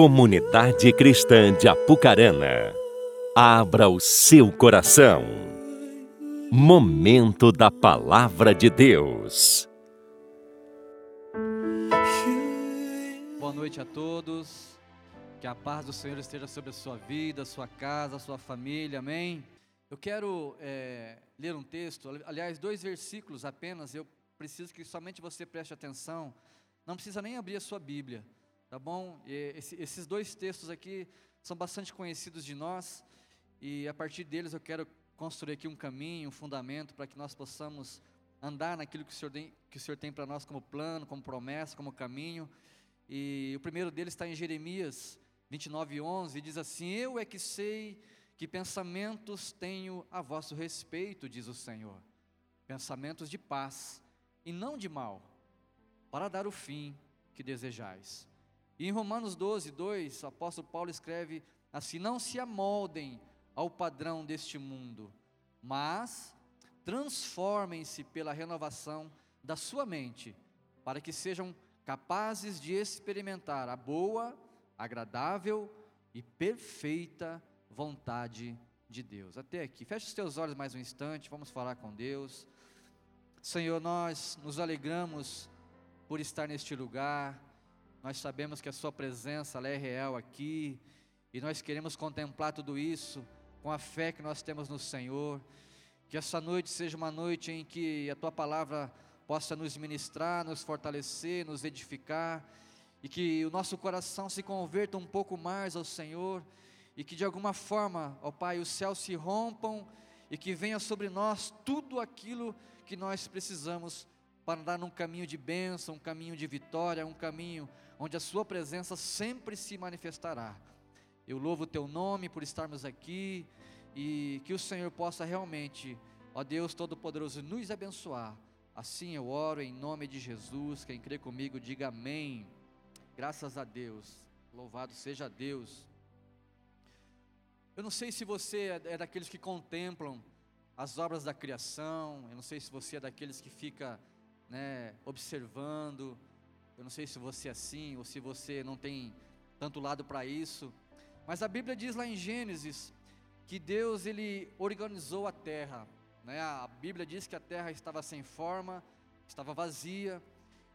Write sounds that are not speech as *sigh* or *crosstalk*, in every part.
Comunidade Cristã de Apucarana, abra o seu coração. Momento da Palavra de Deus. Boa noite a todos. Que a paz do Senhor esteja sobre a sua vida, sua casa, sua família, amém? Eu quero é, ler um texto, aliás, dois versículos apenas, eu preciso que somente você preste atenção, não precisa nem abrir a sua Bíblia, tá bom? Esse, esses dois textos aqui são bastante conhecidos de nós, e a partir deles eu quero construir aqui um caminho, um fundamento, para que nós possamos andar naquilo que o Senhor tem, que o Senhor tem para nós como plano, como promessa, como caminho, e o primeiro deles está em Jeremias 29, 11, e diz assim, Eu é que sei que pensamentos tenho a vosso respeito, diz o Senhor, pensamentos de paz e não de mal, para dar o fim que desejais. E em Romanos 12, 2, o apóstolo Paulo escreve assim: Não se amoldem ao padrão deste mundo, mas transformem-se pela renovação da sua mente, para que sejam capazes de experimentar a boa, agradável e perfeita vontade de Deus. Até aqui. Feche os teus olhos mais um instante, vamos falar com Deus. Senhor, nós nos alegramos por estar neste lugar. Nós sabemos que a Sua presença é real aqui e nós queremos contemplar tudo isso com a fé que nós temos no Senhor. Que essa noite seja uma noite em que a Tua palavra possa nos ministrar, nos fortalecer, nos edificar e que o nosso coração se converta um pouco mais ao Senhor e que de alguma forma, ó Pai, os céus se rompam e que venha sobre nós tudo aquilo que nós precisamos para andar num caminho de bênção, um caminho de vitória, um caminho onde a Sua presença sempre se manifestará. Eu louvo o Teu nome por estarmos aqui e que o Senhor possa realmente, ó Deus Todo-Poderoso, nos abençoar. Assim eu oro em nome de Jesus. Quem crê comigo, diga amém. Graças a Deus. Louvado seja Deus. Eu não sei se você é, é daqueles que contemplam as obras da criação, eu não sei se você é daqueles que fica né, observando, eu não sei se você é assim ou se você não tem tanto lado para isso, mas a Bíblia diz lá em Gênesis que Deus ele organizou a terra, né? A Bíblia diz que a terra estava sem forma, estava vazia,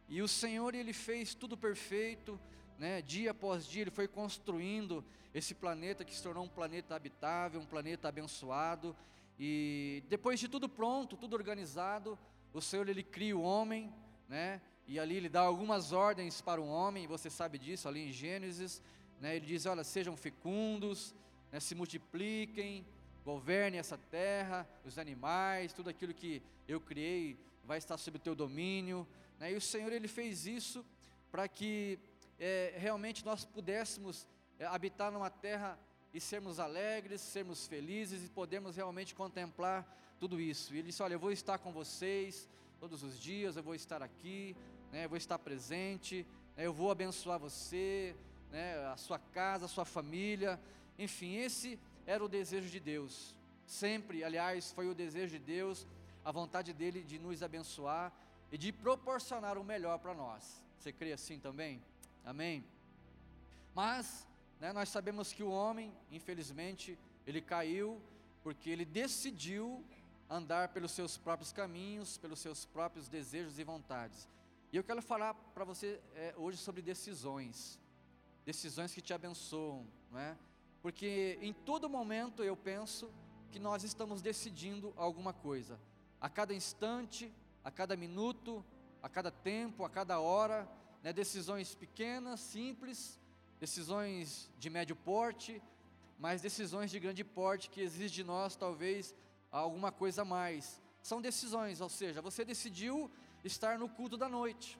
e o Senhor ele fez tudo perfeito, né? Dia após dia ele foi construindo esse planeta que se tornou um planeta habitável, um planeta abençoado. E depois de tudo pronto, tudo organizado, o Senhor ele cria o homem, né? E ali ele dá algumas ordens para o homem, você sabe disso ali em Gênesis, né? Ele diz: "Olha, sejam fecundos, né? se multipliquem, governem essa terra, os animais, tudo aquilo que eu criei vai estar sob o teu domínio". Né? E o Senhor ele fez isso para que é, realmente nós pudéssemos é, habitar numa terra e sermos alegres, sermos felizes e podermos realmente contemplar tudo isso. E ele disse: Olha, eu vou estar com vocês todos os dias, eu vou estar aqui, né, eu vou estar presente, né, eu vou abençoar você, né, a sua casa, a sua família. Enfim, esse era o desejo de Deus. Sempre, aliás, foi o desejo de Deus, a vontade dele de nos abençoar e de proporcionar o melhor para nós. Você crê assim também? Amém? Mas, né, nós sabemos que o homem, infelizmente, ele caiu porque ele decidiu andar pelos seus próprios caminhos, pelos seus próprios desejos e vontades. E eu quero falar para você é, hoje sobre decisões, decisões que te abençoam, não é? Porque em todo momento eu penso que nós estamos decidindo alguma coisa. A cada instante, a cada minuto, a cada tempo, a cada hora, né, decisões pequenas, simples, decisões de médio porte, mas decisões de grande porte que exigem de nós talvez alguma coisa a mais. São decisões, ou seja, você decidiu estar no culto da noite,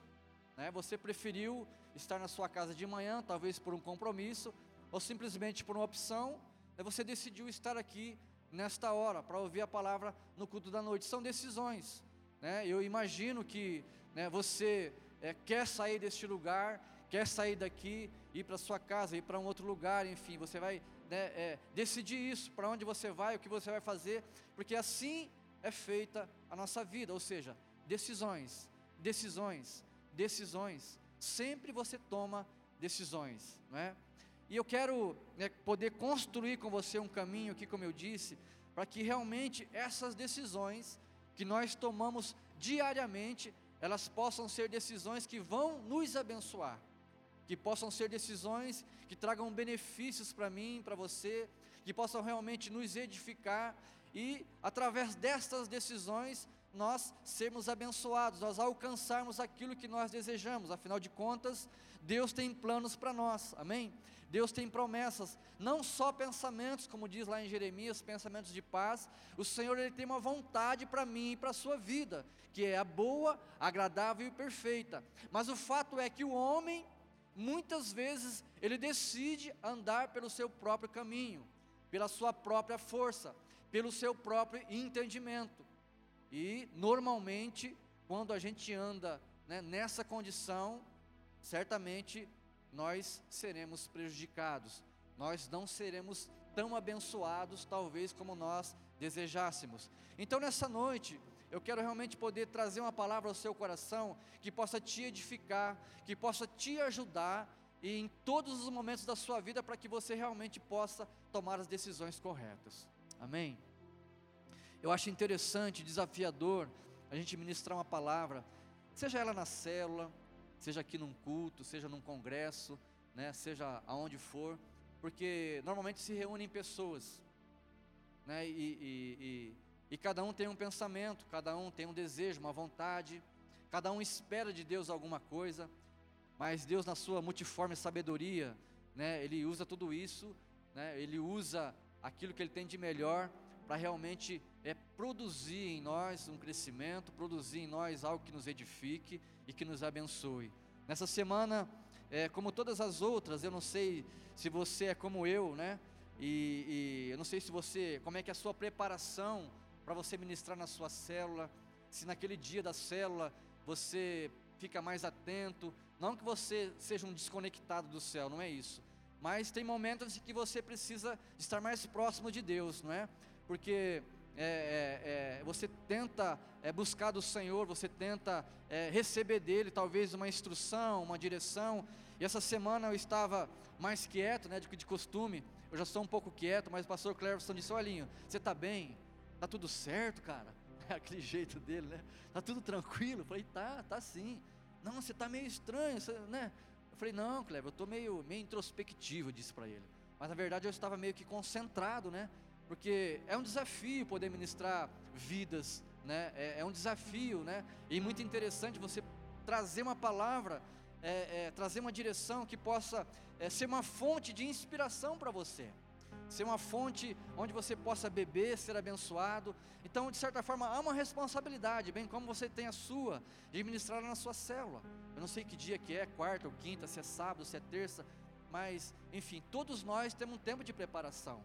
né? você preferiu estar na sua casa de manhã, talvez por um compromisso, ou simplesmente por uma opção, né? você decidiu estar aqui nesta hora para ouvir a palavra no culto da noite. São decisões. Né? Eu imagino que né, você é, quer sair deste lugar, quer sair daqui, ir para sua casa, ir para um outro lugar, enfim, você vai né, é, decidir isso, para onde você vai, o que você vai fazer, porque assim é feita a nossa vida, ou seja, decisões, decisões, decisões, sempre você toma decisões, não é? E eu quero né, poder construir com você um caminho aqui, como eu disse, para que realmente essas decisões que nós tomamos diariamente, elas possam ser decisões que vão nos abençoar, que possam ser decisões que tragam benefícios para mim, para você, que possam realmente nos edificar e através destas decisões nós sermos abençoados, nós alcançarmos aquilo que nós desejamos. Afinal de contas, Deus tem planos para nós. Amém? Deus tem promessas, não só pensamentos, como diz lá em Jeremias, pensamentos de paz. O Senhor ele tem uma vontade para mim e para a sua vida, que é a boa, agradável e perfeita. Mas o fato é que o homem muitas vezes ele decide andar pelo seu próprio caminho, pela sua própria força, pelo seu próprio entendimento. E normalmente, quando a gente anda né, nessa condição, certamente nós seremos prejudicados, nós não seremos tão abençoados, talvez como nós desejássemos. Então, nessa noite, eu quero realmente poder trazer uma palavra ao seu coração que possa te edificar, que possa te ajudar e em todos os momentos da sua vida para que você realmente possa tomar as decisões corretas. Amém? Eu acho interessante, desafiador, a gente ministrar uma palavra, seja ela na célula, seja aqui num culto, seja num congresso, né, seja aonde for, porque normalmente se reúnem pessoas, né, e, e, e, e cada um tem um pensamento, cada um tem um desejo, uma vontade, cada um espera de Deus alguma coisa, mas Deus na sua multiforme sabedoria, né, Ele usa tudo isso, né, Ele usa aquilo que Ele tem de melhor para realmente é produzir em nós um crescimento, produzir em nós algo que nos edifique e que nos abençoe. Nessa semana, é, como todas as outras, eu não sei se você é como eu, né? E, e eu não sei se você, como é que é a sua preparação para você ministrar na sua célula, se naquele dia da célula você fica mais atento, não que você seja um desconectado do céu, não é isso. Mas tem momentos em que você precisa estar mais próximo de Deus, não é? Porque é, é, é, você tenta é, buscar do Senhor, você tenta é, receber dele talvez uma instrução, uma direção. E essa semana eu estava mais quieto, né, do que de costume. Eu já sou um pouco quieto, mas o pastor Cleverson disse: Olhinho, você está bem? Está tudo certo, cara? É *laughs* aquele jeito dele, né? Está tudo tranquilo? Eu falei: Tá, tá sim. Não, você está meio estranho, você, né? Eu falei: Não, Clever, eu estou meio, meio introspectivo, eu disse para ele. Mas na verdade eu estava meio que concentrado, né? Porque é um desafio poder ministrar vidas, né? É, é um desafio, né? E muito interessante você trazer uma palavra, é, é, trazer uma direção que possa é, ser uma fonte de inspiração para você, ser uma fonte onde você possa beber, ser abençoado. Então, de certa forma, há uma responsabilidade, bem como você tem a sua, de ministrar na sua célula. Eu não sei que dia que é, quarta ou quinta, se é sábado, se é terça, mas, enfim, todos nós temos um tempo de preparação.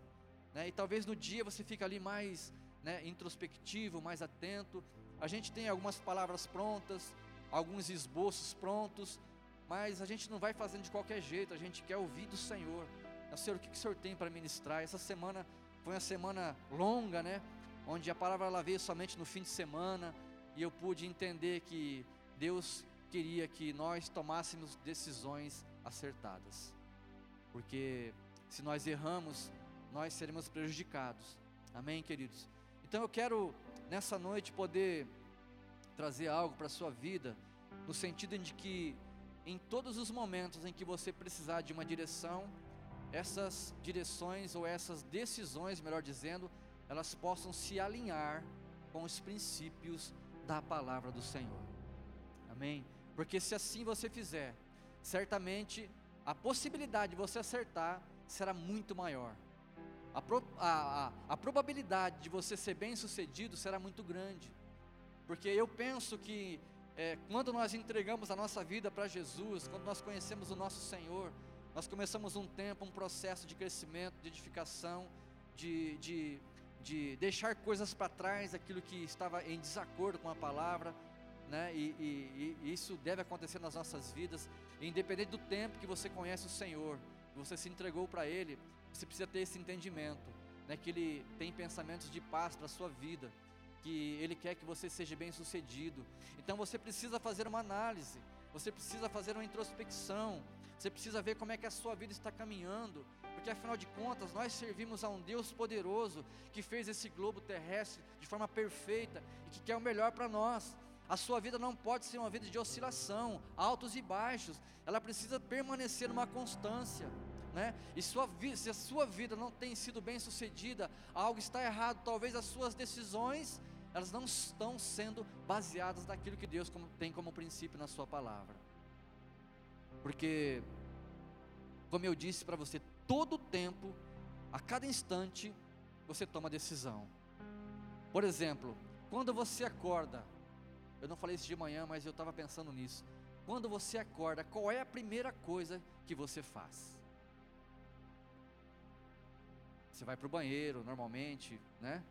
Né? E talvez no dia você fique ali mais né, introspectivo, mais atento. A gente tem algumas palavras prontas, alguns esboços prontos, mas a gente não vai fazendo de qualquer jeito, a gente quer ouvir do Senhor. Senhor, o que, que o Senhor tem para ministrar? Essa semana foi uma semana longa, né? Onde a palavra ela veio somente no fim de semana e eu pude entender que Deus queria que nós tomássemos decisões acertadas. Porque se nós erramos, nós seremos prejudicados. Amém, queridos? Então eu quero nessa noite poder trazer algo para a sua vida, no sentido de que em todos os momentos em que você precisar de uma direção, essas direções ou essas decisões, melhor dizendo, elas possam se alinhar com os princípios da palavra do Senhor. Amém? Porque se assim você fizer, certamente a possibilidade de você acertar será muito maior a, a, a, a probabilidade de você ser bem sucedido será muito grande. Porque eu penso que é, quando nós entregamos a nossa vida para Jesus, quando nós conhecemos o nosso Senhor, nós começamos um tempo, um processo de crescimento, de edificação, de, de, de deixar coisas para trás, aquilo que estava em desacordo com a palavra, né? E, e, e, isso deve acontecer nas nossas vidas, independente do tempo que você conhece o Senhor, você se entregou para Ele, você precisa ter esse entendimento, né, que Ele tem pensamentos de paz para a sua vida, que Ele quer que você seja bem sucedido. Então você precisa fazer uma análise, você precisa fazer uma introspecção, Você precisa ver como é que a sua vida está caminhando, porque afinal de contas nós servimos a um Deus poderoso que fez esse globo terrestre de forma perfeita e que quer o melhor para nós. A sua vida não pode ser uma vida de oscilação, altos e baixos. Ela precisa permanecer numa constância, né? E sua se a sua vida não tem sido bem sucedida, algo está errado. Talvez as suas decisões elas não estão sendo baseadas naquilo que Deus tem como princípio na Sua palavra. Porque, como eu disse para você, todo tempo, a cada instante, você toma decisão. Por exemplo, quando você acorda, eu não falei isso de manhã, mas eu estava pensando nisso. Quando você acorda, qual é a primeira coisa que você faz? Você vai para o banheiro, normalmente, né?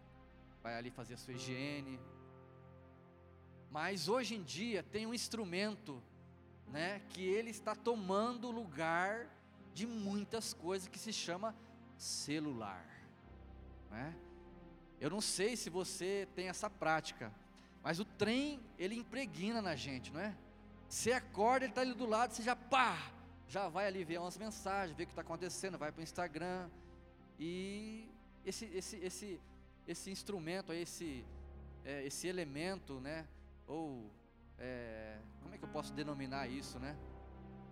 Vai ali fazer a sua higiene. Mas hoje em dia tem um instrumento, né? Que ele está tomando lugar de muitas coisas que se chama celular, né? Eu não sei se você tem essa prática, mas o trem, ele impregna na gente, não é? Você acorda, ele está ali do lado, você já pá, já vai ali ver umas mensagens, ver o que está acontecendo, vai para o Instagram. E esse, esse, esse, esse instrumento, esse, é, esse elemento, né? Ou é, como é que eu posso denominar isso, né?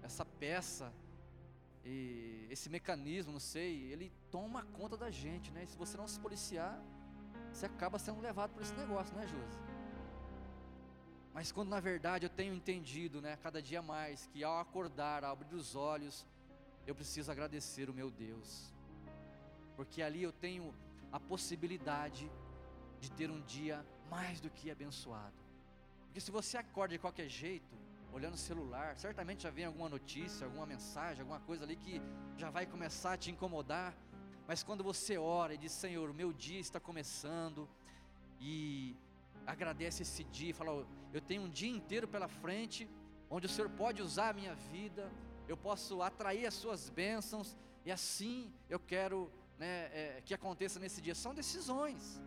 Essa peça, e esse mecanismo, não sei, ele toma conta da gente, né? E se você não se policiar, você acaba sendo levado por esse negócio, né, Josi? Mas quando na verdade eu tenho entendido, né, cada dia mais, que ao acordar, ao abrir os olhos, eu preciso agradecer o meu Deus, porque ali eu tenho a possibilidade de ter um dia mais do que abençoado. Porque se você acorda de qualquer jeito, olhando o celular, certamente já vem alguma notícia, alguma mensagem, alguma coisa ali que já vai começar a te incomodar. Mas quando você ora e diz: Senhor, meu dia está começando, e agradece esse dia, fala: Eu tenho um dia inteiro pela frente, onde o Senhor pode usar a minha vida, eu posso atrair as suas bênçãos, e assim eu quero né, é, que aconteça nesse dia. São decisões,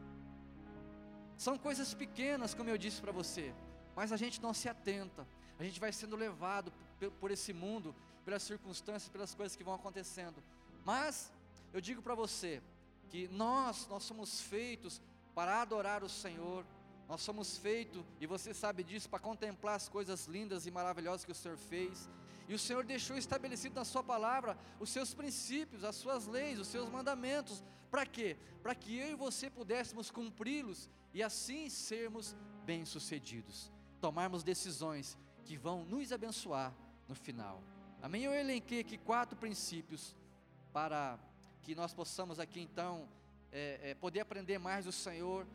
são coisas pequenas, como eu disse para você, mas a gente não se atenta, a gente vai sendo levado por esse mundo, pelas circunstâncias, pelas coisas que vão acontecendo. Mas eu digo para você que nós, nós somos feitos para adorar o Senhor, nós somos feitos, e você sabe disso, para contemplar as coisas lindas e maravilhosas que o Senhor fez. E o Senhor deixou estabelecido na Sua palavra os seus princípios, as suas leis, os seus mandamentos. Para quê? Para que eu e você pudéssemos cumpri-los e assim sermos bem-sucedidos, tomarmos decisões que vão nos abençoar no final. Amém? Eu elenquei aqui quatro princípios para que nós possamos aqui então é, é, poder aprender mais do Senhor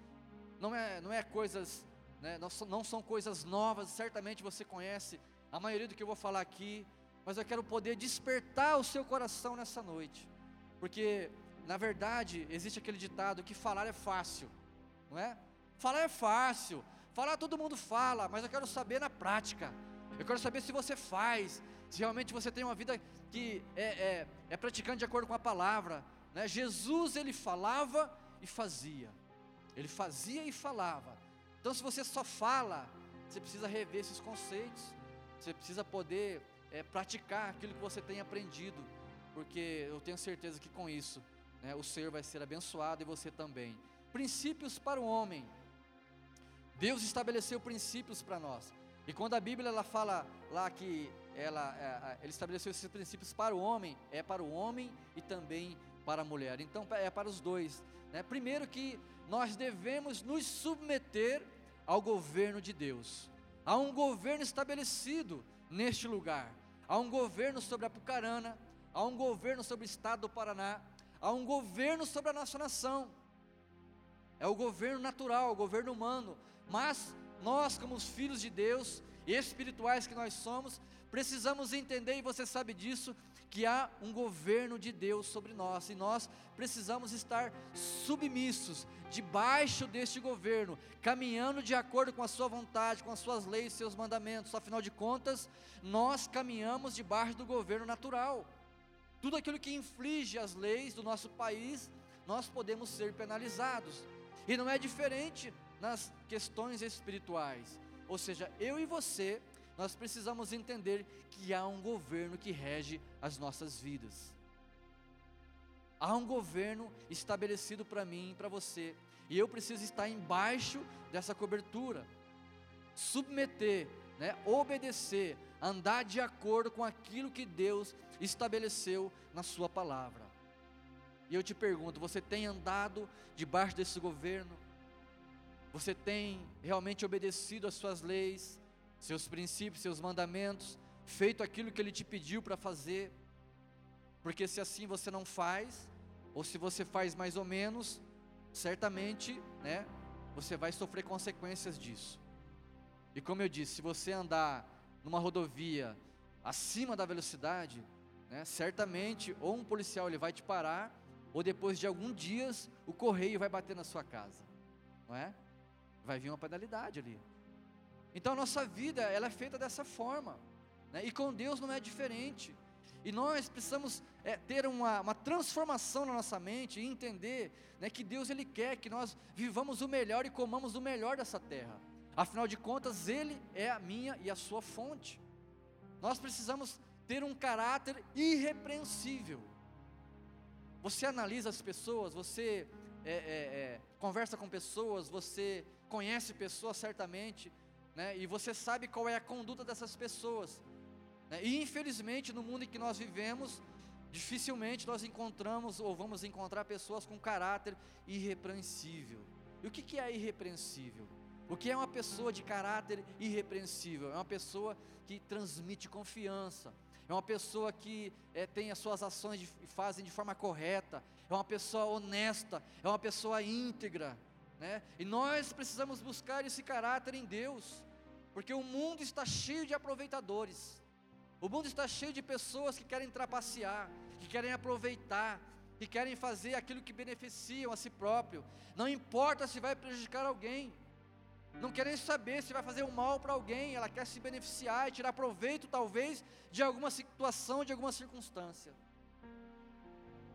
não é, não é coisas, né, não, não são coisas novas, certamente você conhece a maioria do que eu vou falar aqui, mas eu quero poder despertar o seu coração nessa noite, porque na verdade existe aquele ditado que falar é fácil, não é? Falar é fácil, falar todo mundo fala, mas eu quero saber na prática, eu quero saber se você faz, se realmente você tem uma vida que é, é, é praticando de acordo com a palavra, né? Jesus ele falava e fazia. Ele fazia e falava. Então, se você só fala, você precisa rever esses conceitos. Você precisa poder é, praticar aquilo que você tem aprendido, porque eu tenho certeza que com isso né, o Senhor vai ser abençoado e você também. Princípios para o homem. Deus estabeleceu princípios para nós. E quando a Bíblia ela fala lá que ela, é, ele estabeleceu esses princípios para o homem, é para o homem e também para a mulher. Então é para os dois. Né? Primeiro que nós devemos nos submeter ao governo de Deus. Há um governo estabelecido neste lugar. Há um governo sobre a Pucarana, há um governo sobre o estado do Paraná, há um governo sobre a nossa nação. É o governo natural, o governo humano, mas nós, como os filhos de Deus espirituais que nós somos, precisamos entender, e você sabe disso, que há um governo de Deus sobre nós e nós precisamos estar submissos debaixo deste governo, caminhando de acordo com a sua vontade, com as suas leis, seus mandamentos. Afinal de contas, nós caminhamos debaixo do governo natural. Tudo aquilo que inflige as leis do nosso país, nós podemos ser penalizados. E não é diferente nas questões espirituais. Ou seja, eu e você nós precisamos entender que há um governo que rege as nossas vidas. Há um governo estabelecido para mim e para você, e eu preciso estar embaixo dessa cobertura, submeter, né, obedecer, andar de acordo com aquilo que Deus estabeleceu na Sua palavra. E eu te pergunto: você tem andado debaixo desse governo? Você tem realmente obedecido às suas leis, seus princípios, seus mandamentos, feito aquilo que Ele te pediu para fazer? Porque se assim você não faz, ou se você faz mais ou menos, certamente, né, você vai sofrer consequências disso. E como eu disse, se você andar numa rodovia acima da velocidade, né, certamente ou um policial ele vai te parar, ou depois de alguns dias o correio vai bater na sua casa, não é? Vai vir uma penalidade ali. Então a nossa vida ela é feita dessa forma, né? e com Deus não é diferente. E nós precisamos é, ter uma, uma, transformação na nossa mente e entender né, que Deus Ele quer que nós vivamos o melhor e comamos o melhor dessa terra. Afinal de contas, Ele é a minha e a sua fonte. Nós precisamos ter um caráter irrepreensível. Você analisa as pessoas, você é, é, é, conversa com pessoas, você conhece pessoas certamente, né, e você sabe qual é a conduta dessas pessoas. Né? E infelizmente no mundo em que nós vivemos, dificilmente nós encontramos ou vamos encontrar pessoas com caráter irrepreensível. E o que, que é irrepreensível? O que é uma pessoa de caráter irrepreensível? É uma pessoa que transmite confiança, é uma pessoa que é, tem as suas ações de, fazem de forma correta, é uma pessoa honesta, é uma pessoa íntegra, né? E nós precisamos buscar esse caráter em Deus, porque o mundo está cheio de aproveitadores. O mundo está cheio de pessoas que querem trapacear, que querem aproveitar, que querem fazer aquilo que beneficiam a si próprio. Não importa se vai prejudicar alguém. Não querem saber se vai fazer um mal para alguém, ela quer se beneficiar e tirar proveito, talvez, de alguma situação, de alguma circunstância.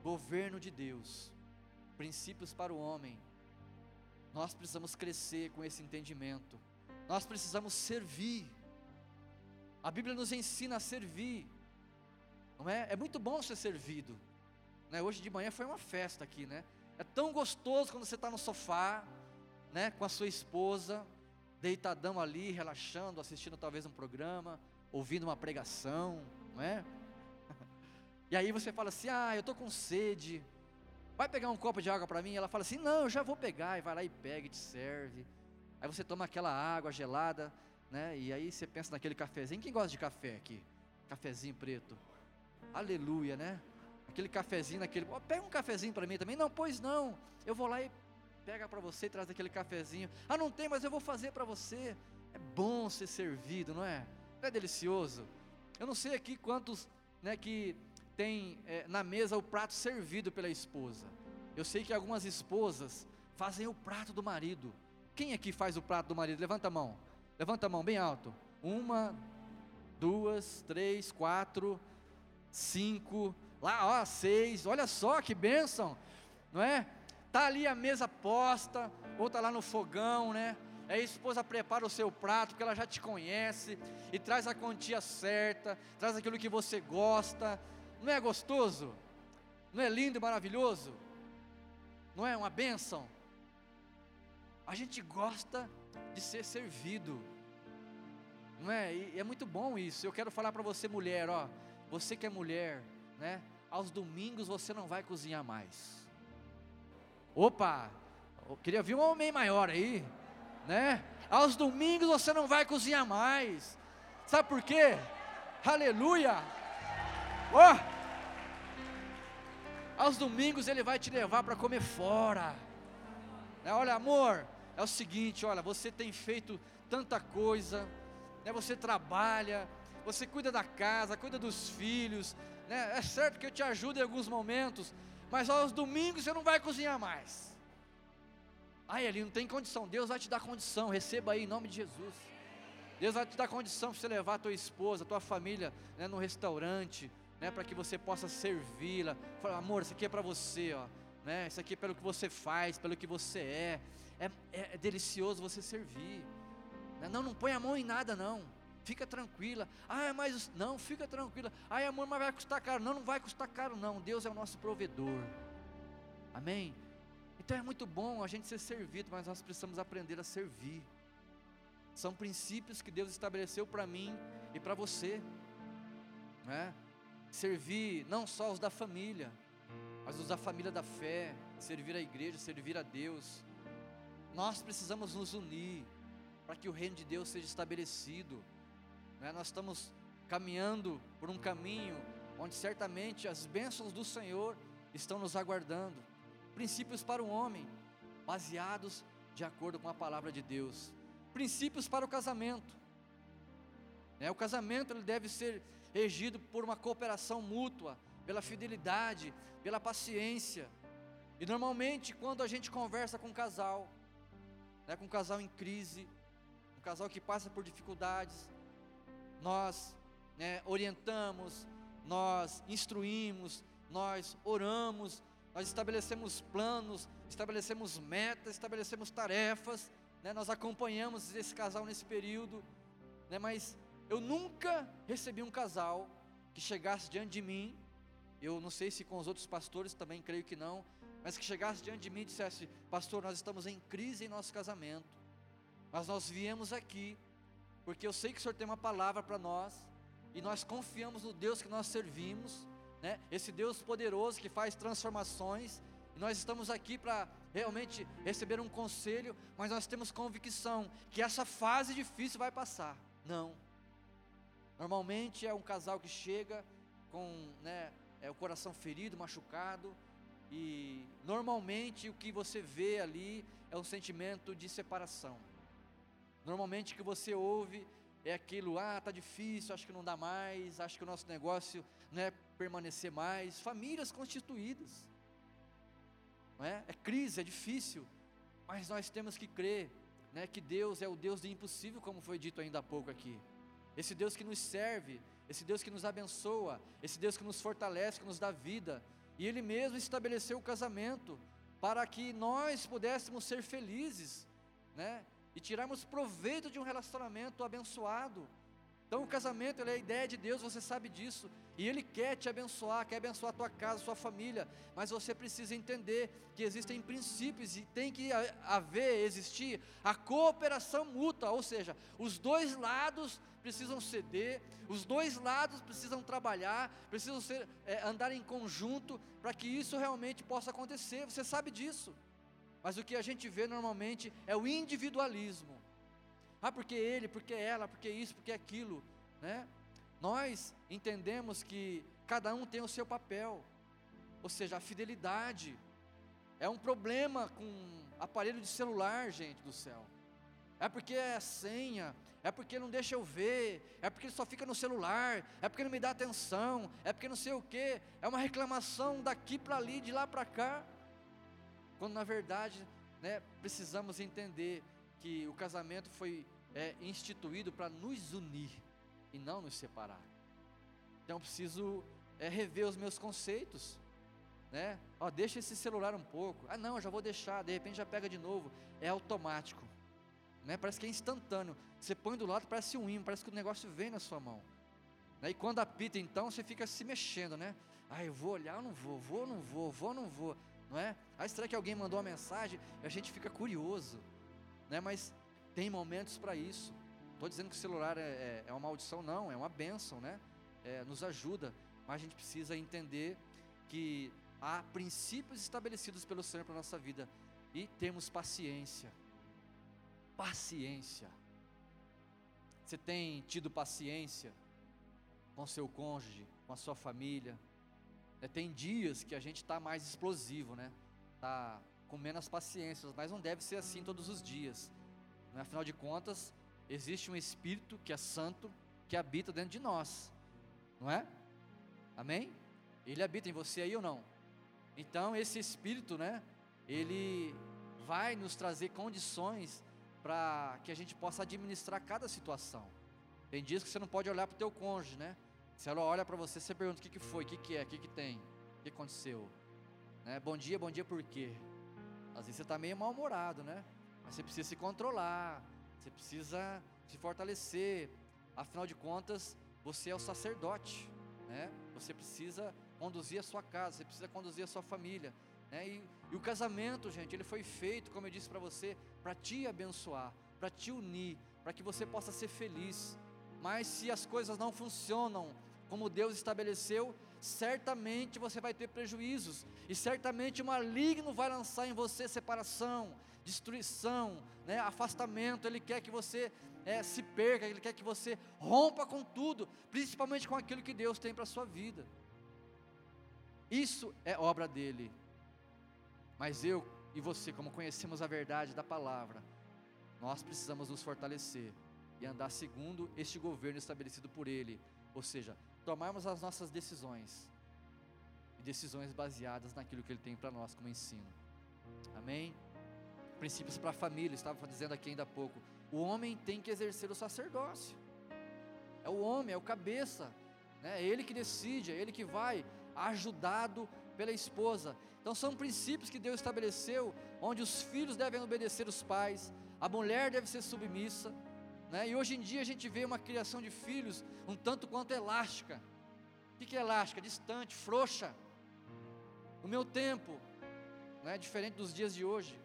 Governo de Deus, princípios para o homem. Nós precisamos crescer com esse entendimento. Nós precisamos servir. A Bíblia nos ensina a servir. Não é? É muito bom ser servido. Né? Hoje de manhã foi uma festa aqui, né? É tão gostoso quando você está no sofá, né? Com a sua esposa, deitadão ali, relaxando, assistindo talvez um programa, ouvindo uma pregação, não é? *laughs* E aí você fala assim: "Ah, eu tô com sede. Vai pegar um copo de água para mim?" Ela fala assim: "Não, eu já vou pegar." E vai lá e pega e te serve. Aí você toma aquela água gelada, né? E aí você pensa naquele cafezinho. Quem gosta de café aqui? Cafezinho preto. Aleluia, né? Aquele cafezinho naquele. Oh, pega um cafezinho para mim também. Não, pois não. Eu vou lá e pega para você e traz aquele cafezinho. Ah, não tem, mas eu vou fazer para você. É bom ser servido, não é? Não é delicioso? Eu não sei aqui quantos, né, que tem é, na mesa o prato servido pela esposa. Eu sei que algumas esposas fazem o prato do marido. Quem aqui faz o prato do marido? Levanta a mão. Levanta a mão bem alto. Uma, duas, três, quatro, cinco, lá, ó, seis. Olha só que bênção, não é? Tá ali a mesa posta, ou tá lá no fogão, né? A esposa prepara o seu prato, porque ela já te conhece, e traz a quantia certa, traz aquilo que você gosta. Não é gostoso? Não é lindo e maravilhoso? Não é uma bênção? A gente gosta de ser servido. Não é? E é muito bom isso. Eu quero falar para você, mulher, ó, você que é mulher, né? Aos domingos você não vai cozinhar mais. Opa! Eu queria ver um homem maior aí, né? Aos domingos você não vai cozinhar mais. Sabe por quê? Aleluia! Ó! Oh! Aos domingos ele vai te levar para comer fora. É, olha, amor, é o seguinte, olha, você tem feito tanta coisa, né? Você trabalha, você cuida da casa, cuida dos filhos, né? É certo que eu te ajudo em alguns momentos, mas aos domingos você não vai cozinhar mais. Ai, ele não tem condição. Deus vai te dar condição. Receba aí em nome de Jesus. Deus vai te dar condição para você levar a tua esposa, a tua família, né, no restaurante, né, para que você possa servi-la. Amor, isso aqui é para você, ó, né? Isso aqui é pelo que você faz, pelo que você é. É, é, é delicioso você servir. Né? Não, não põe a mão em nada não. Fica tranquila. Ah, mas não, fica tranquila. Ah, amor, mas vai custar caro. Não, não vai custar caro, não. Deus é o nosso provedor. Amém? Então é muito bom a gente ser servido, mas nós precisamos aprender a servir. São princípios que Deus estabeleceu para mim e para você. Né? Servir não só os da família, mas os da família da fé, servir a igreja, servir a Deus. Nós precisamos nos unir para que o reino de Deus seja estabelecido. Né? Nós estamos caminhando por um caminho onde certamente as bênçãos do Senhor estão nos aguardando. Princípios para o homem, baseados de acordo com a palavra de Deus. Princípios para o casamento. Né? O casamento ele deve ser regido por uma cooperação mútua, pela fidelidade, pela paciência. E normalmente, quando a gente conversa com um casal, né, com um casal em crise, um casal que passa por dificuldades, nós né, orientamos, nós instruímos, nós oramos, nós estabelecemos planos, estabelecemos metas, estabelecemos tarefas, né, nós acompanhamos esse casal nesse período, né, mas eu nunca recebi um casal que chegasse diante de mim, eu não sei se com os outros pastores também creio que não, mas que chegasse diante de mim e dissesse: Pastor, nós estamos em crise em nosso casamento, mas nós viemos aqui porque eu sei que o Senhor tem uma palavra para nós, e nós confiamos no Deus que nós servimos, né? esse Deus poderoso que faz transformações, e nós estamos aqui para realmente receber um conselho, mas nós temos convicção que essa fase difícil vai passar. Não. Normalmente é um casal que chega com né, é, o coração ferido, machucado, e normalmente o que você vê ali é um sentimento de separação. Normalmente o que você ouve é aquilo, ah, tá difícil, acho que não dá mais, acho que o nosso negócio não é permanecer mais. Famílias constituídas, não é? É crise, é difícil, mas nós temos que crer, né, que Deus é o Deus do impossível, como foi dito ainda há pouco aqui. Esse Deus que nos serve, esse Deus que nos abençoa, esse Deus que nos fortalece, que nos dá vida, e Ele mesmo estabeleceu o casamento para que nós pudéssemos ser felizes, né? e tirarmos proveito de um relacionamento abençoado. Então o casamento é a ideia de Deus, você sabe disso, e Ele quer te abençoar, quer abençoar a tua casa, a sua família, mas você precisa entender que existem princípios e tem que haver, existir a cooperação mútua, ou seja, os dois lados precisam ceder, os dois lados precisam trabalhar, precisam ser, é, andar em conjunto para que isso realmente possa acontecer, você sabe disso. Mas o que a gente vê normalmente é o individualismo. Ah, porque ele, porque ela, porque isso, porque aquilo, né? Nós entendemos que cada um tem o seu papel. Ou seja, a fidelidade é um problema com aparelho de celular, gente do céu. É porque é senha, é porque não deixa eu ver, é porque ele só fica no celular, é porque não me dá atenção, é porque não sei o que, é uma reclamação daqui para ali, de lá para cá. Quando na verdade, né, precisamos entender que o casamento foi é, instituído para nos unir e não nos separar. Então preciso é, rever os meus conceitos, né? Ó, deixa esse celular um pouco. Ah, não, já vou deixar. De repente já pega de novo. É automático, né? Parece que é instantâneo. Você põe do lado, parece um imã, parece que o negócio vem na sua mão. Né? E quando apita, então você fica se mexendo, né? Ah, eu vou olhar, ou não vou, vou, ou não vou, vou, ou não vou não é? Ah, será que alguém mandou uma mensagem? E a gente fica curioso, né? Mas tem momentos para isso. Estou dizendo que o celular é, é, é, uma maldição, não, é uma bênção, né? É, nos ajuda, mas a gente precisa entender que há princípios estabelecidos pelo Senhor para a nossa vida e temos paciência. Paciência. Você tem tido paciência com seu cônjuge, com a sua família, é, tem dias que a gente está mais explosivo, né? Tá com menos paciência, mas não deve ser assim todos os dias. Né? Afinal de contas, existe um Espírito que é santo, que habita dentro de nós, não é? Amém? Ele habita em você aí ou não? Então esse Espírito, né? Ele vai nos trazer condições para que a gente possa administrar cada situação. Tem dias que você não pode olhar para o teu cônjuge, né? Se ela olha para você, você pergunta o que, que foi, o que, que é, o que, que tem, o que aconteceu. Né? Bom dia, bom dia por quê? Às vezes você está meio mal-humorado, né? Mas você precisa se controlar, você precisa se fortalecer. Afinal de contas, você é o sacerdote, né? Você precisa conduzir a sua casa, você precisa conduzir a sua família, né? E, e o casamento, gente, ele foi feito, como eu disse para você, para te abençoar, para te unir, para que você possa ser feliz. Mas se as coisas não funcionam como Deus estabeleceu, certamente você vai ter prejuízos, e certamente o maligno vai lançar em você separação, destruição, né, afastamento. Ele quer que você é, se perca, ele quer que você rompa com tudo, principalmente com aquilo que Deus tem para a sua vida. Isso é obra dele. Mas eu e você, como conhecemos a verdade da palavra, nós precisamos nos fortalecer e andar segundo este governo estabelecido por ele, ou seja, tomarmos as nossas decisões e decisões baseadas naquilo que ele tem para nós como ensino. Amém? Princípios para a família, estava dizendo aqui ainda há pouco. O homem tem que exercer o sacerdócio. É o homem, é o cabeça, né? É ele que decide, é ele que vai, ajudado pela esposa. Então são princípios que Deus estabeleceu, onde os filhos devem obedecer os pais, a mulher deve ser submissa, né? E hoje em dia a gente vê uma criação de filhos um tanto quanto elástica. O que é elástica? Distante, frouxa. No meu tempo, né, diferente dos dias de hoje,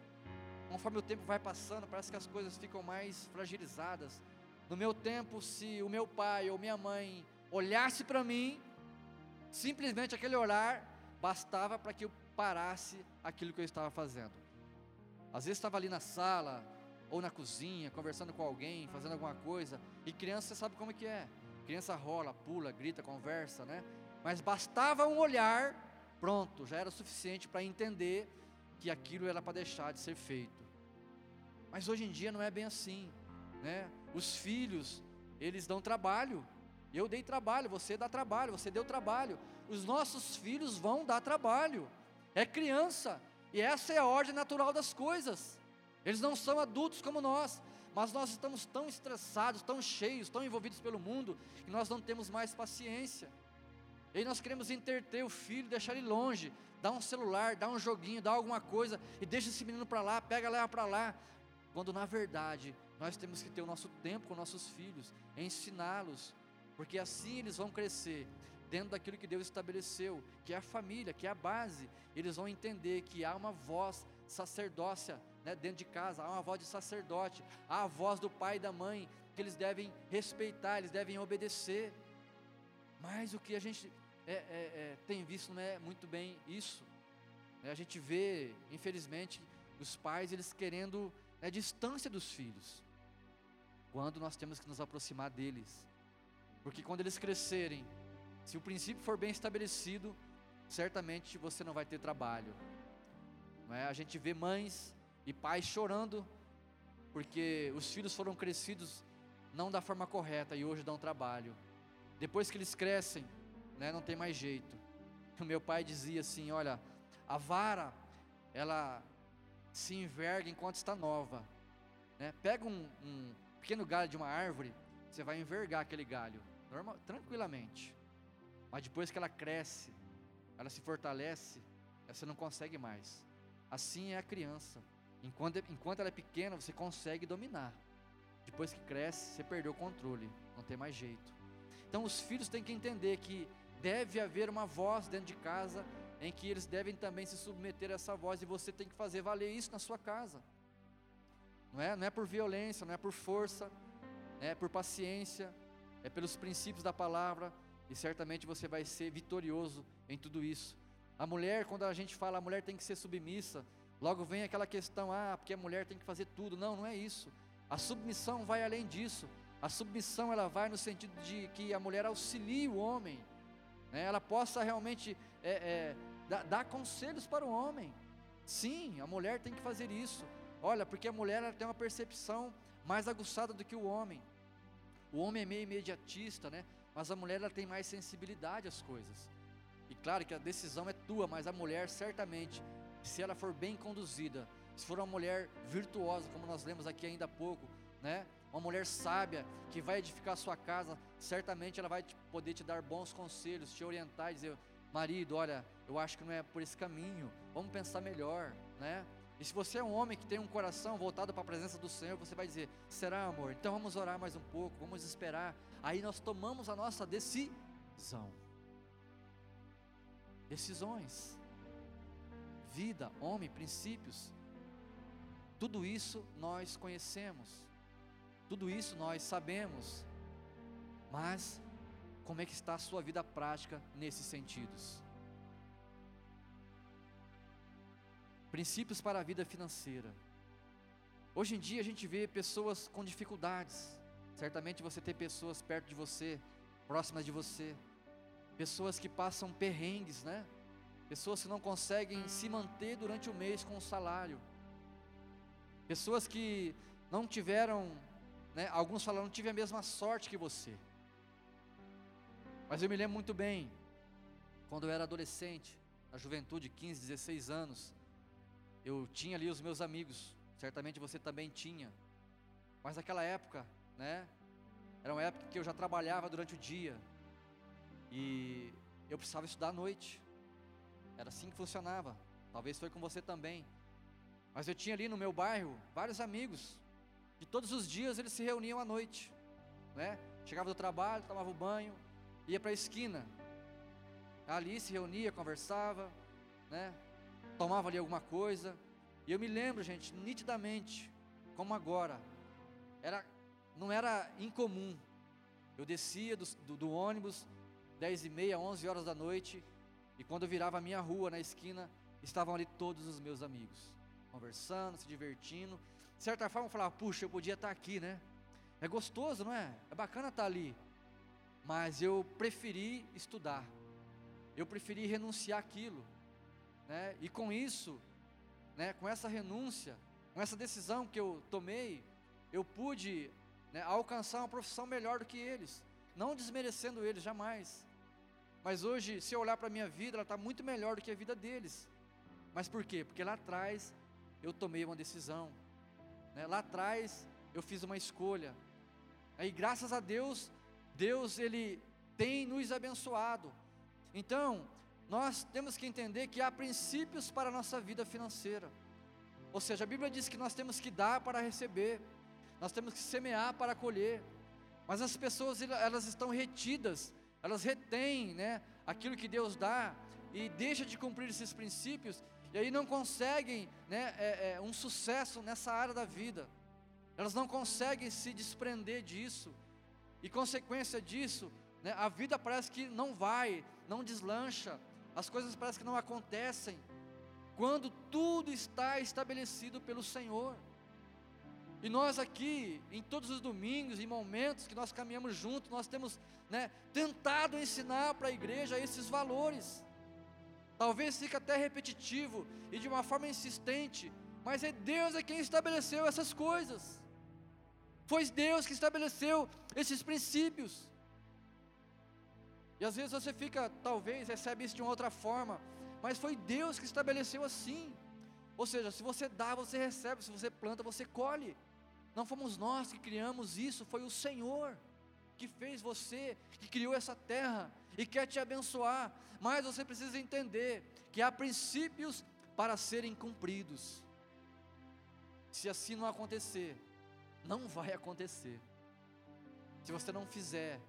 conforme o tempo vai passando, parece que as coisas ficam mais fragilizadas. No meu tempo, se o meu pai ou minha mãe olhasse para mim, simplesmente aquele olhar bastava para que eu parasse aquilo que eu estava fazendo. Às vezes estava ali na sala ou na cozinha, conversando com alguém, fazendo alguma coisa, e criança você sabe como é que é. Criança rola, pula, grita, conversa, né? Mas bastava um olhar, pronto, já era suficiente para entender que aquilo era para deixar de ser feito. Mas hoje em dia não é bem assim, né? Os filhos, eles dão trabalho. Eu dei trabalho, você dá trabalho, você deu trabalho. Os nossos filhos vão dar trabalho. É criança, e essa é a ordem natural das coisas. Eles não são adultos como nós, mas nós estamos tão estressados, tão cheios, tão envolvidos pelo mundo, que nós não temos mais paciência. E nós queremos interter o filho, deixar ele longe, dar um celular, dar um joguinho, dar alguma coisa, e deixa esse menino para lá, pega leva para lá. Quando na verdade nós temos que ter o nosso tempo com nossos filhos, ensiná-los, porque assim eles vão crescer dentro daquilo que Deus estabeleceu, que é a família, que é a base. Eles vão entender que há uma voz sacerdócia né, dentro de casa, há uma voz de sacerdote, há a voz do pai e da mãe que eles devem respeitar, eles devem obedecer. Mas o que a gente é, é, é, tem visto não é muito bem isso. Né? A gente vê, infelizmente, os pais eles querendo a né, distância dos filhos, quando nós temos que nos aproximar deles, porque quando eles crescerem, se o princípio for bem estabelecido, certamente você não vai ter trabalho. É? A gente vê mães e pais chorando porque os filhos foram crescidos não da forma correta e hoje dão trabalho. Depois que eles crescem, né, não tem mais jeito. *laughs* O meu pai dizia assim: olha, a vara, ela se enverga enquanto está nova. Né? Pega um, um pequeno galho de uma árvore, você vai envergar aquele galho, normal, tranquilamente. Mas depois que ela cresce, ela se fortalece, você não consegue mais. Assim é a criança. Enquanto, enquanto ela é pequena, você consegue dominar. Depois que cresce, você perdeu o controle, não tem mais jeito. Então os filhos têm que entender que deve haver uma voz dentro de casa em que eles devem também se submeter a essa voz e você tem que fazer valer isso na sua casa. Não é, não é por violência, não é por força, é por paciência, é pelos princípios da palavra e certamente você vai ser vitorioso em tudo isso. A mulher, quando a gente fala a mulher tem que ser submissa, logo vem aquela questão, ah, porque a mulher tem que fazer tudo. Não, não é isso. A submissão vai além disso. A submissão ela vai no sentido de que a mulher auxilie o homem, né? ela possa realmente é, é, dar, dar conselhos para o homem. Sim, a mulher tem que fazer isso. Olha, porque a mulher ela tem uma percepção mais aguçada do que o homem. O homem é meio imediatista, né? Mas a mulher ela tem mais sensibilidade às coisas. E claro que a decisão é tua, mas a mulher certamente, se ela for bem conduzida, se for uma mulher virtuosa, como nós lemos aqui ainda há pouco, né? Uma mulher sábia que vai edificar a sua casa, certamente ela vai poder te dar bons conselhos, te orientar dizer: marido, olha, eu acho que não é por esse caminho, vamos pensar melhor, né? E se você é um homem que tem um coração voltado para a presença do Senhor, você vai dizer: será amor? Então vamos orar mais um pouco, vamos esperar. Aí nós tomamos a nossa decisão. Decisões, vida, homem, princípios. Tudo isso nós conhecemos, tudo isso nós sabemos, mas como é que está a sua vida prática nesses sentidos? Princípios para a vida financeira. Hoje em dia a gente vê pessoas com dificuldades. Certamente você tem pessoas perto de você, próximas de você, pessoas que passam perrengues, né? Pessoas que não conseguem se manter durante o mês com o salário. Pessoas que não tiveram, né, alguns falaram, não tive a mesma sorte que você. Mas eu me lembro muito bem, quando eu era adolescente, na juventude, 15, 16 anos, eu tinha ali os meus amigos, certamente você também tinha. Mas naquela época, né, era uma época que eu já trabalhava durante o dia e eu precisava estudar à noite. Era assim que funcionava. Talvez foi com você também. Mas eu tinha ali no meu bairro vários amigos. E todos os dias eles se reuniam à noite, né? Chegava do trabalho, tomava o banho, ia para a esquina. Ali se reunia, conversava, né? Tomava ali alguma coisa. E eu me lembro, gente, nitidamente, como agora. Era, não era incomum. Eu descia do, do, do ônibus, 10 e meia, 11 horas da noite, e quando eu virava a minha rua na esquina, estavam ali todos os meus amigos conversando, se divertindo. De certa forma, eu falava, puxa, eu podia estar aqui, né? É gostoso, não é? É bacana estar ali. Mas eu preferi estudar. Eu preferi renunciar aquilo. Né? E com isso, né, com essa renúncia, com essa decisão que eu tomei, eu pude né, alcançar uma profissão melhor do que eles. Não desmerecendo eles, jamais. Mas hoje, se eu olhar para a minha vida, ela está muito melhor do que a vida deles. Mas por quê? Porque lá atrás eu tomei uma decisão. Né? Lá atrás eu fiz uma escolha. Aí graças a Deus, Deus ele tem nos abençoado. Então, nós temos que entender que há princípios para a nossa vida financeira. Ou seja, a Bíblia diz que nós temos que dar para receber, nós temos que semear para colher. Mas as pessoas elas estão retidas, elas retêm, né, aquilo que Deus dá e deixa de cumprir esses princípios e aí não conseguem né, é, é, um sucesso nessa área da vida, elas não conseguem se desprender disso, e consequência disso, né, a vida parece que não vai, não deslancha, as coisas parecem que não acontecem, quando tudo está estabelecido pelo Senhor. E nós aqui, em todos os domingos, em momentos que nós caminhamos juntos, nós temos né, tentado ensinar para a igreja esses valores. Talvez fique até repetitivo e de uma forma insistente, mas é Deus é quem estabeleceu essas coisas. Foi Deus que estabeleceu esses princípios. E às vezes você fica, talvez, recebe isso de uma outra forma, mas foi Deus que estabeleceu assim. Ou seja, se você dá, você recebe, se você planta, você colhe. Não fomos nós que criamos isso, foi o Senhor que fez você, que criou essa terra e quer te abençoar. Mas você precisa entender que há princípios para serem cumpridos. Se assim não acontecer, não vai acontecer. Se você não fizer,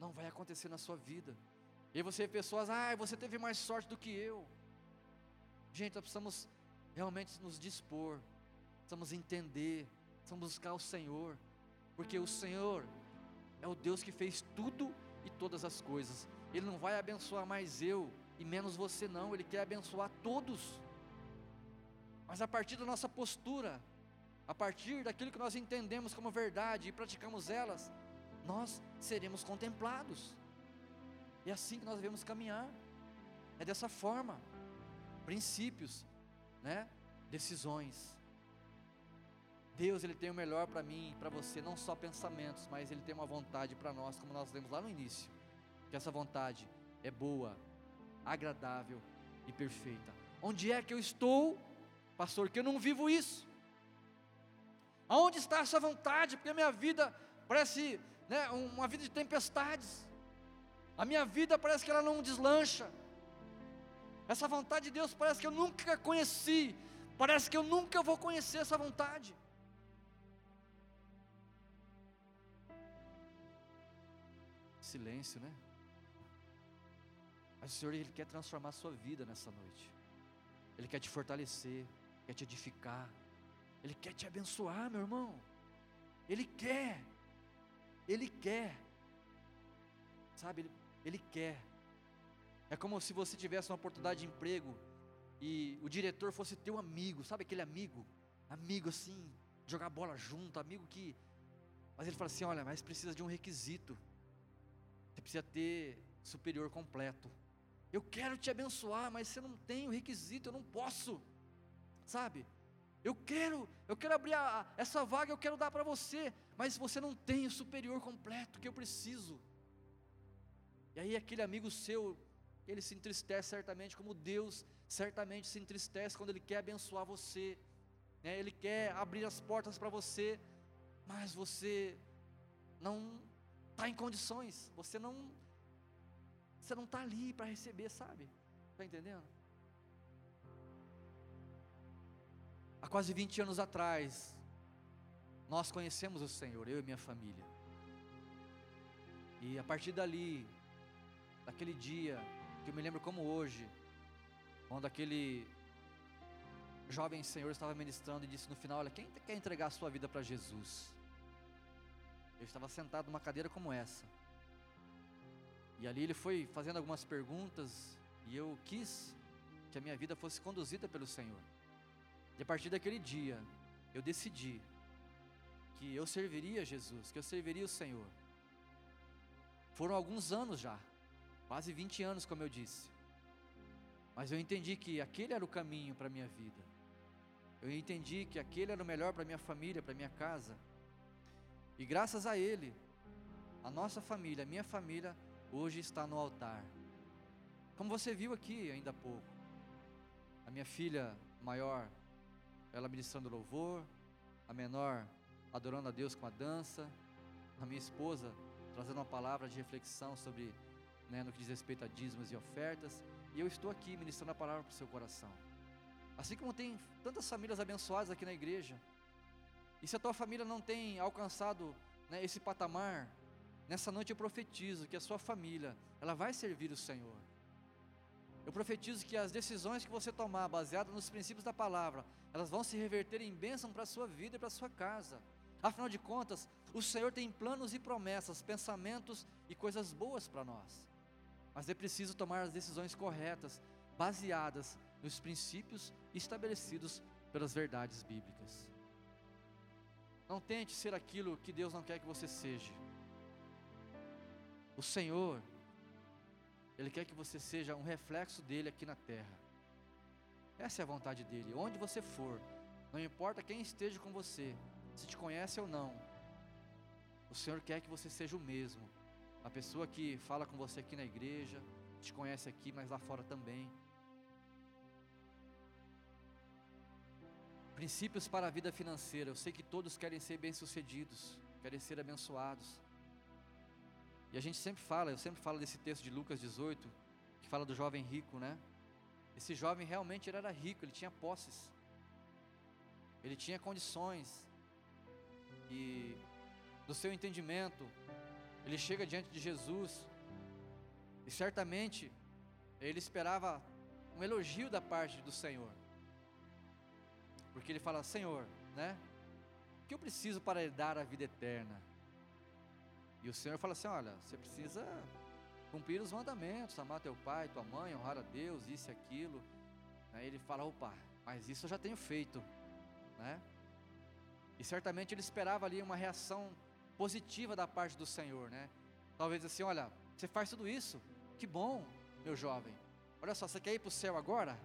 não vai acontecer na sua vida. E você vê pessoas, ah, você teve mais sorte do que eu. Gente, nós precisamos realmente nos dispor, precisamos entender, precisamos buscar o Senhor, porque o Senhor é o Deus que fez tudo e todas as coisas. Ele não vai abençoar mais eu e menos você, não. Ele quer abençoar todos. Mas a partir da nossa postura, a partir daquilo que nós entendemos como verdade e praticamos elas, nós seremos contemplados. É assim que nós devemos caminhar. É dessa forma. Princípios, né? Decisões. Deus ele tem o melhor para mim, para você, não só pensamentos, mas ele tem uma vontade para nós, como nós lemos lá no início. Que essa vontade é boa, agradável e perfeita. Onde é que eu estou, pastor, que eu não vivo isso? Aonde está essa vontade? Porque a minha vida parece né, uma vida de tempestades. A minha vida parece que ela não deslancha. Essa vontade de Deus parece que eu nunca conheci Parece que eu nunca vou conhecer essa vontade. Silêncio, né? Mas o Senhor ele quer transformar a sua vida nessa noite. Ele quer te fortalecer, quer te edificar. Ele quer te abençoar, meu irmão. Ele quer. Ele quer. Sabe, ele, ele quer. É como se você tivesse uma oportunidade de emprego e o diretor fosse teu amigo, sabe aquele amigo? Amigo assim, jogar bola junto, amigo que. Mas ele fala assim: olha, mas precisa de um requisito. Você precisa ter superior completo. Eu quero te abençoar, mas você não tem o requisito, eu não posso. Sabe? Eu quero, eu quero abrir a, essa vaga, eu quero dar para você, mas você não tem o superior completo que eu preciso. E aí aquele amigo seu, ele se entristece certamente, como Deus certamente se entristece quando Ele quer abençoar você, né? Ele quer abrir as portas para você, mas você não está em condições, você não você não está ali para receber, sabe? Está entendendo? Há quase 20 anos atrás, nós conhecemos o Senhor, eu e minha família. E a partir dali, daquele dia, que eu me lembro como hoje, quando aquele jovem Senhor estava ministrando e disse no final: Olha, quem quer entregar a sua vida para Jesus? Eu estava sentado numa cadeira como essa. E ali ele foi fazendo algumas perguntas e eu quis que a minha vida fosse conduzida pelo Senhor. E a partir daquele dia, eu decidi que eu serviria Jesus, que eu serviria o Senhor. Foram alguns anos já, quase 20 anos, como eu disse. Mas eu entendi que aquele era o caminho para a minha vida. Eu entendi que aquele era o melhor para minha família, para minha casa. E graças a ele, a nossa família, a minha família, hoje está no altar. Como você viu aqui ainda há pouco, a minha filha maior, ela ministrando louvor, a menor adorando a Deus com a dança, a minha esposa trazendo uma palavra de reflexão sobre, né, no que diz respeito a dízimos e ofertas, e eu estou aqui ministrando a palavra para o seu coração. Assim como tem tantas famílias abençoadas aqui na igreja, e se a tua família não tem alcançado né, esse patamar, Nessa noite eu profetizo que a sua família, ela vai servir o Senhor. Eu profetizo que as decisões que você tomar, baseadas nos princípios da palavra, elas vão se reverter em bênção para a sua vida e para a sua casa. Afinal de contas, o Senhor tem planos e promessas, pensamentos e coisas boas para nós. Mas é preciso tomar as decisões corretas, baseadas nos princípios estabelecidos pelas verdades bíblicas. Não tente ser aquilo que Deus não quer que você seja. O Senhor, Ele quer que você seja um reflexo dele aqui na terra. Essa é a vontade dele. Onde você for, não importa quem esteja com você, se te conhece ou não, o Senhor quer que você seja o mesmo. A pessoa que fala com você aqui na igreja, te conhece aqui, mas lá fora também. Princípios para a vida financeira. Eu sei que todos querem ser bem-sucedidos, querem ser abençoados. E a gente sempre fala, eu sempre falo desse texto de Lucas 18, que fala do jovem rico, né? Esse jovem realmente era rico, ele tinha posses, ele tinha condições, e do seu entendimento, ele chega diante de Jesus, e certamente ele esperava um elogio da parte do Senhor, porque ele fala: Senhor, né? O que eu preciso para dar a vida eterna? E o Senhor fala assim: olha, você precisa cumprir os mandamentos, amar teu pai, tua mãe, honrar a Deus, isso e aquilo. Aí ele fala: opa, mas isso eu já tenho feito, né? E certamente ele esperava ali uma reação positiva da parte do Senhor, né? Talvez assim: olha, você faz tudo isso, que bom, meu jovem. Olha só, você quer ir para o céu agora?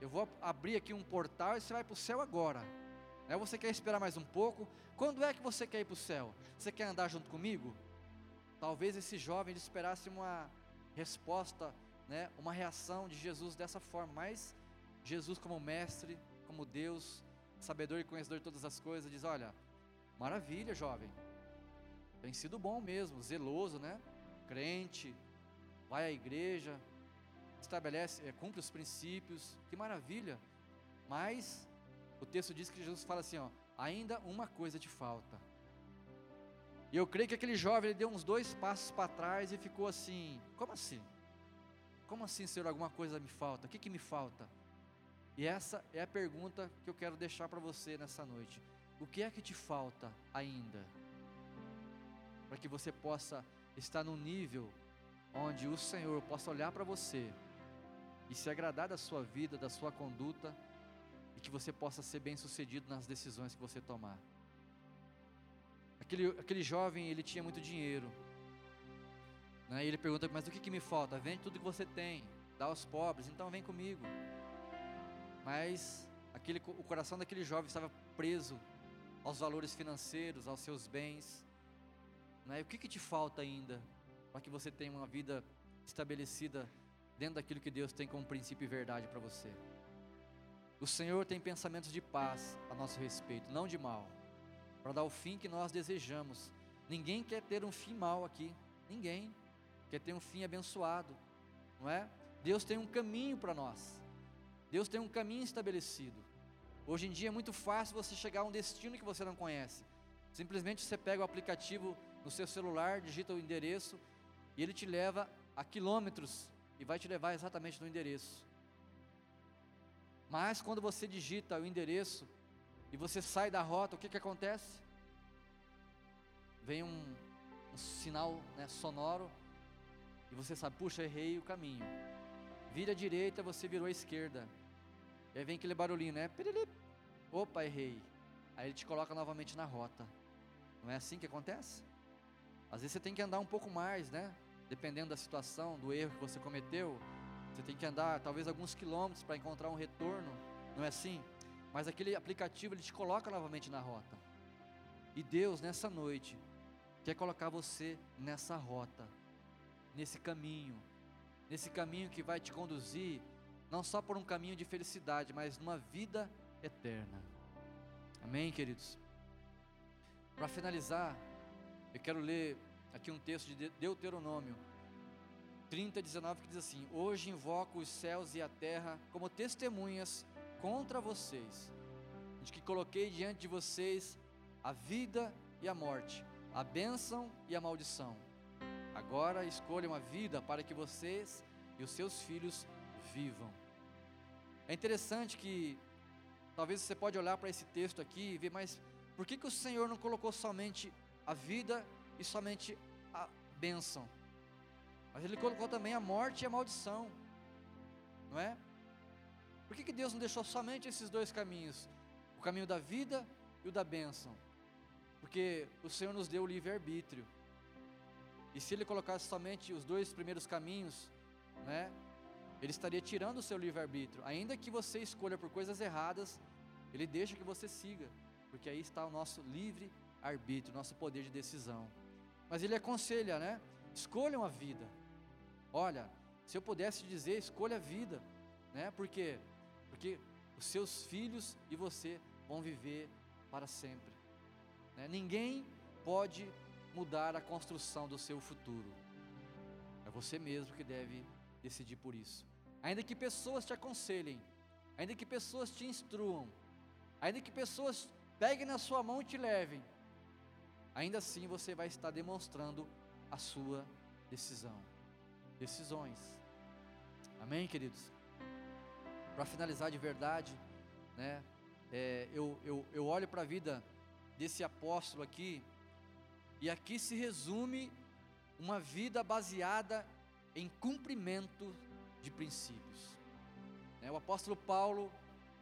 Eu vou abrir aqui um portal e você vai para o céu agora. Né? Você quer esperar mais um pouco? Quando é que você quer ir para o céu? Você quer andar junto comigo? Talvez esse jovem esperasse uma resposta, né, uma reação de Jesus dessa forma, mas Jesus, como mestre, como Deus, sabedor e conhecedor de todas as coisas, diz: Olha, maravilha, jovem, tem sido bom mesmo, zeloso, né? Crente, vai à igreja, estabelece, é, cumpre os princípios, que maravilha, mas o texto diz que Jesus fala assim, ó, ainda uma coisa te falta. E eu creio que aquele jovem ele deu uns dois passos para trás e ficou assim: como assim? Como assim, Senhor, alguma coisa me falta? O que, que me falta? E essa é a pergunta que eu quero deixar para você nessa noite. O que é que te falta ainda? Para que você possa estar no nível onde o Senhor possa olhar para você e se agradar da sua vida, da sua conduta e que você possa ser bem sucedido nas decisões que você tomar. Aquele, aquele jovem, ele tinha muito dinheiro. Né? E ele pergunta, mas o que, que me falta? Vende tudo que você tem, dá aos pobres, então vem comigo. Mas aquele, o coração daquele jovem estava preso aos valores financeiros, aos seus bens. Né? O que, que te falta ainda para que você tenha uma vida estabelecida dentro daquilo que Deus tem como princípio e verdade para você? O Senhor tem pensamentos de paz a nosso respeito, não de mal para dar o fim que nós desejamos. Ninguém quer ter um fim mal aqui, ninguém quer ter um fim abençoado, não é? Deus tem um caminho para nós, Deus tem um caminho estabelecido. Hoje em dia é muito fácil você chegar a um destino que você não conhece. Simplesmente você pega o aplicativo no seu celular, digita o endereço e ele te leva a quilômetros e vai te levar exatamente no endereço. Mas quando você digita o endereço e você sai da rota, o que, que acontece? Vem um, um sinal né, sonoro e você sabe, puxa, errei o caminho. Vira à direita, você virou à esquerda. E aí vem aquele barulhinho, né? Opa, errei. Aí ele te coloca novamente na rota. Não é assim que acontece? Às vezes você tem que andar um pouco mais, né? Dependendo da situação, do erro que você cometeu. Você tem que andar talvez alguns quilômetros para encontrar um retorno. Não é assim? Mas aquele aplicativo ele te coloca novamente na rota. E Deus nessa noite quer colocar você nessa rota, nesse caminho, nesse caminho que vai te conduzir não só por um caminho de felicidade, mas numa vida eterna. Amém, queridos. Para finalizar, eu quero ler aqui um texto de Deuteronômio 30, 19, que diz assim: Hoje invoco os céus e a terra como testemunhas contra vocês, de que coloquei diante de vocês a vida e a morte, a bênção e a maldição. Agora escolham a vida para que vocês e os seus filhos vivam. É interessante que talvez você pode olhar para esse texto aqui e ver, mas por que, que o Senhor não colocou somente a vida e somente a bênção? Mas Ele colocou também a morte e a maldição, não é? Por que, que Deus não deixou somente esses dois caminhos? O caminho da vida e o da bênção. Porque o Senhor nos deu o livre-arbítrio. E se Ele colocasse somente os dois primeiros caminhos, né? Ele estaria tirando o seu livre-arbítrio. Ainda que você escolha por coisas erradas, Ele deixa que você siga. Porque aí está o nosso livre-arbítrio, nosso poder de decisão. Mas Ele aconselha, né? Escolham a vida. Olha, se eu pudesse dizer, escolha a vida, né? Porque porque os seus filhos e você vão viver para sempre. Né? Ninguém pode mudar a construção do seu futuro. É você mesmo que deve decidir por isso. Ainda que pessoas te aconselhem, ainda que pessoas te instruam, ainda que pessoas peguem na sua mão e te levem, ainda assim você vai estar demonstrando a sua decisão. Decisões. Amém, queridos? para finalizar de verdade, né? É, eu, eu, eu olho para a vida desse apóstolo aqui, e aqui se resume uma vida baseada em cumprimento de princípios. É, o apóstolo Paulo,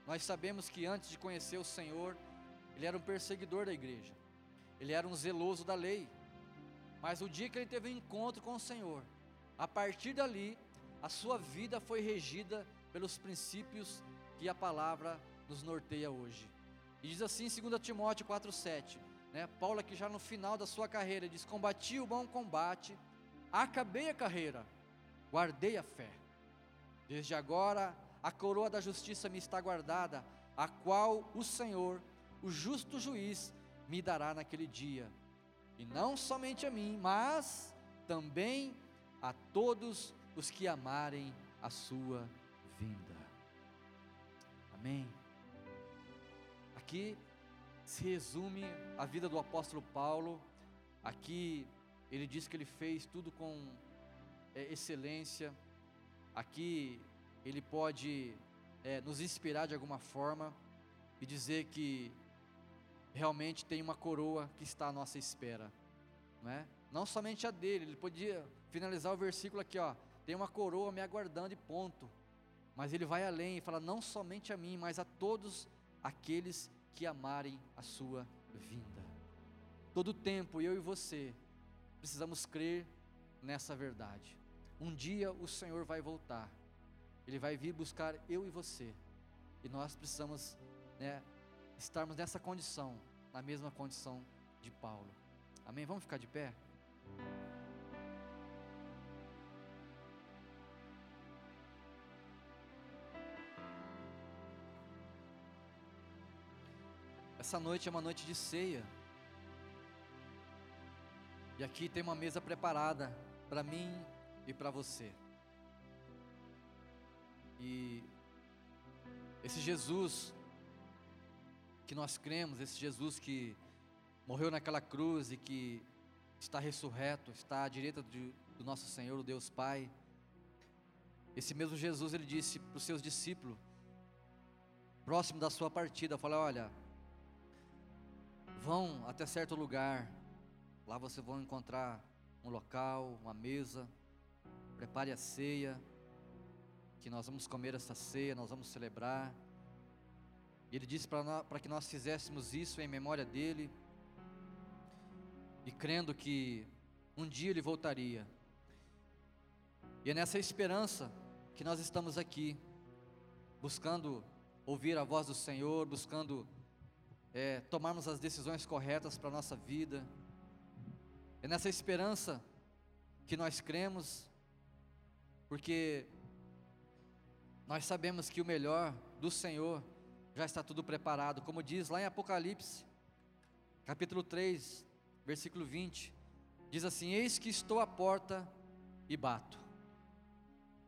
nós sabemos que antes de conhecer o Senhor, ele era um perseguidor da igreja, ele era um zeloso da lei, mas o dia que ele teve um encontro com o Senhor, a partir dali, a sua vida foi regida pelos princípios que a palavra nos norteia hoje. E diz assim em 2 Timóteo 4,7, né? Paulo aqui já no final da sua carreira diz: Combati o bom combate, acabei a carreira, guardei a fé. Desde agora a coroa da justiça me está guardada, a qual o Senhor, o justo juiz, me dará naquele dia. E não somente a mim, mas também a todos os que amarem a sua vinda. Amém. aqui se resume a vida do apóstolo Paulo. Aqui ele diz que ele fez tudo com é, excelência. Aqui ele pode é, nos inspirar de alguma forma e dizer que realmente tem uma coroa que está à nossa espera, não é? Não somente a dele, ele podia finalizar o versículo aqui, ó, tem uma coroa me aguardando e ponto. Mas ele vai além e fala não somente a mim, mas a todos aqueles que amarem a sua vinda. Todo tempo eu e você precisamos crer nessa verdade. Um dia o Senhor vai voltar. Ele vai vir buscar eu e você. E nós precisamos, né, estarmos nessa condição, na mesma condição de Paulo. Amém? Vamos ficar de pé? Essa noite é uma noite de ceia. E aqui tem uma mesa preparada para mim e para você. E esse Jesus que nós cremos, esse Jesus que morreu naquela cruz e que está ressurreto, está à direita de, do nosso Senhor, o Deus Pai. Esse mesmo Jesus, ele disse para os seus discípulos, próximo da sua partida, falou: Olha, vão até certo lugar, lá vocês vão encontrar um local, uma mesa, prepare a ceia, que nós vamos comer essa ceia, nós vamos celebrar. E ele disse para que nós fizéssemos isso em memória dele, e crendo que um dia ele voltaria. E é nessa esperança que nós estamos aqui, buscando ouvir a voz do Senhor, buscando é, tomarmos as decisões corretas para a nossa vida. É nessa esperança que nós cremos, porque nós sabemos que o melhor do Senhor já está tudo preparado, como diz lá em Apocalipse, capítulo 3, versículo 20, diz assim: Eis que estou à porta e bato.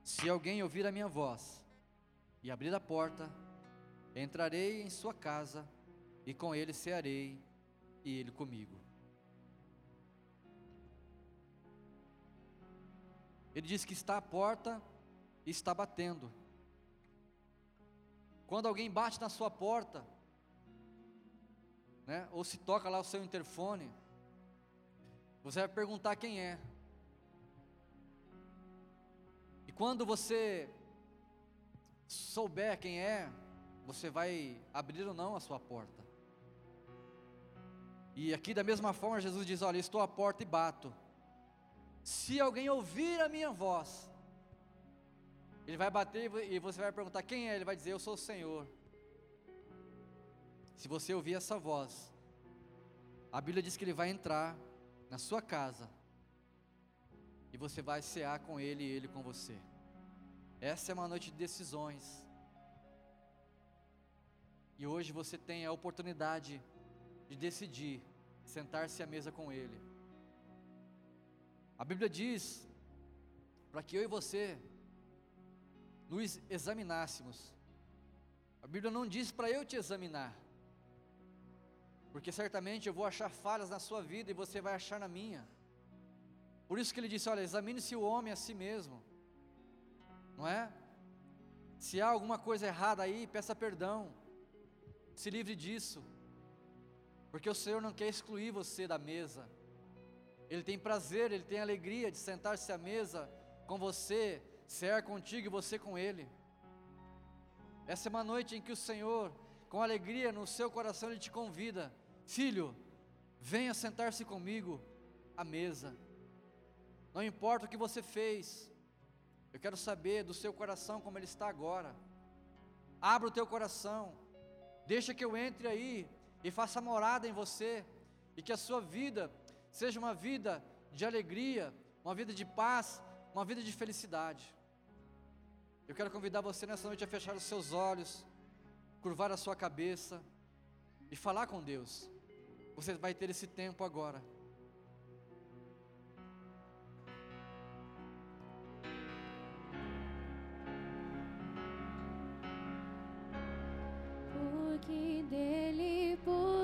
Se alguém ouvir a minha voz e abrir a porta, entrarei em sua casa e com ele cearei e ele comigo. Ele diz que está à porta e está batendo. Quando alguém bate na sua porta, né, ou se toca lá o seu interfone, você vai perguntar quem é. E quando você souber quem é, você vai abrir ou não a sua porta. E aqui da mesma forma Jesus diz: Olha, estou à porta e bato. Se alguém ouvir a minha voz ele vai bater e você vai perguntar quem é, ele vai dizer: Eu sou o Senhor. Se você ouvir essa voz, a Bíblia diz que ele vai entrar na sua casa e você vai cear com ele e ele com você. Essa é uma noite de decisões. E hoje você tem a oportunidade de decidir sentar-se à mesa com ele. A Bíblia diz para que eu e você nos examinássemos. A Bíblia não diz para eu te examinar, porque certamente eu vou achar falhas na sua vida e você vai achar na minha. Por isso que ele disse: olha, examine-se o homem a si mesmo, não é? Se há alguma coisa errada aí, peça perdão, se livre disso, porque o Senhor não quer excluir você da mesa, Ele tem prazer, Ele tem alegria de sentar-se à mesa com você, ser contigo e você com Ele. Essa é uma noite em que o Senhor, com alegria no seu coração, Ele te convida, filho, venha sentar-se comigo à mesa. Não importa o que você fez, eu quero saber do seu coração como ele está agora. Abra o teu coração, deixa que eu entre aí e faça morada em você, e que a sua vida seja uma vida de alegria, uma vida de paz, uma vida de felicidade. Eu quero convidar você nessa noite a fechar os seus olhos, curvar a sua cabeça e falar com Deus. Você vai ter esse tempo agora. Porque Deus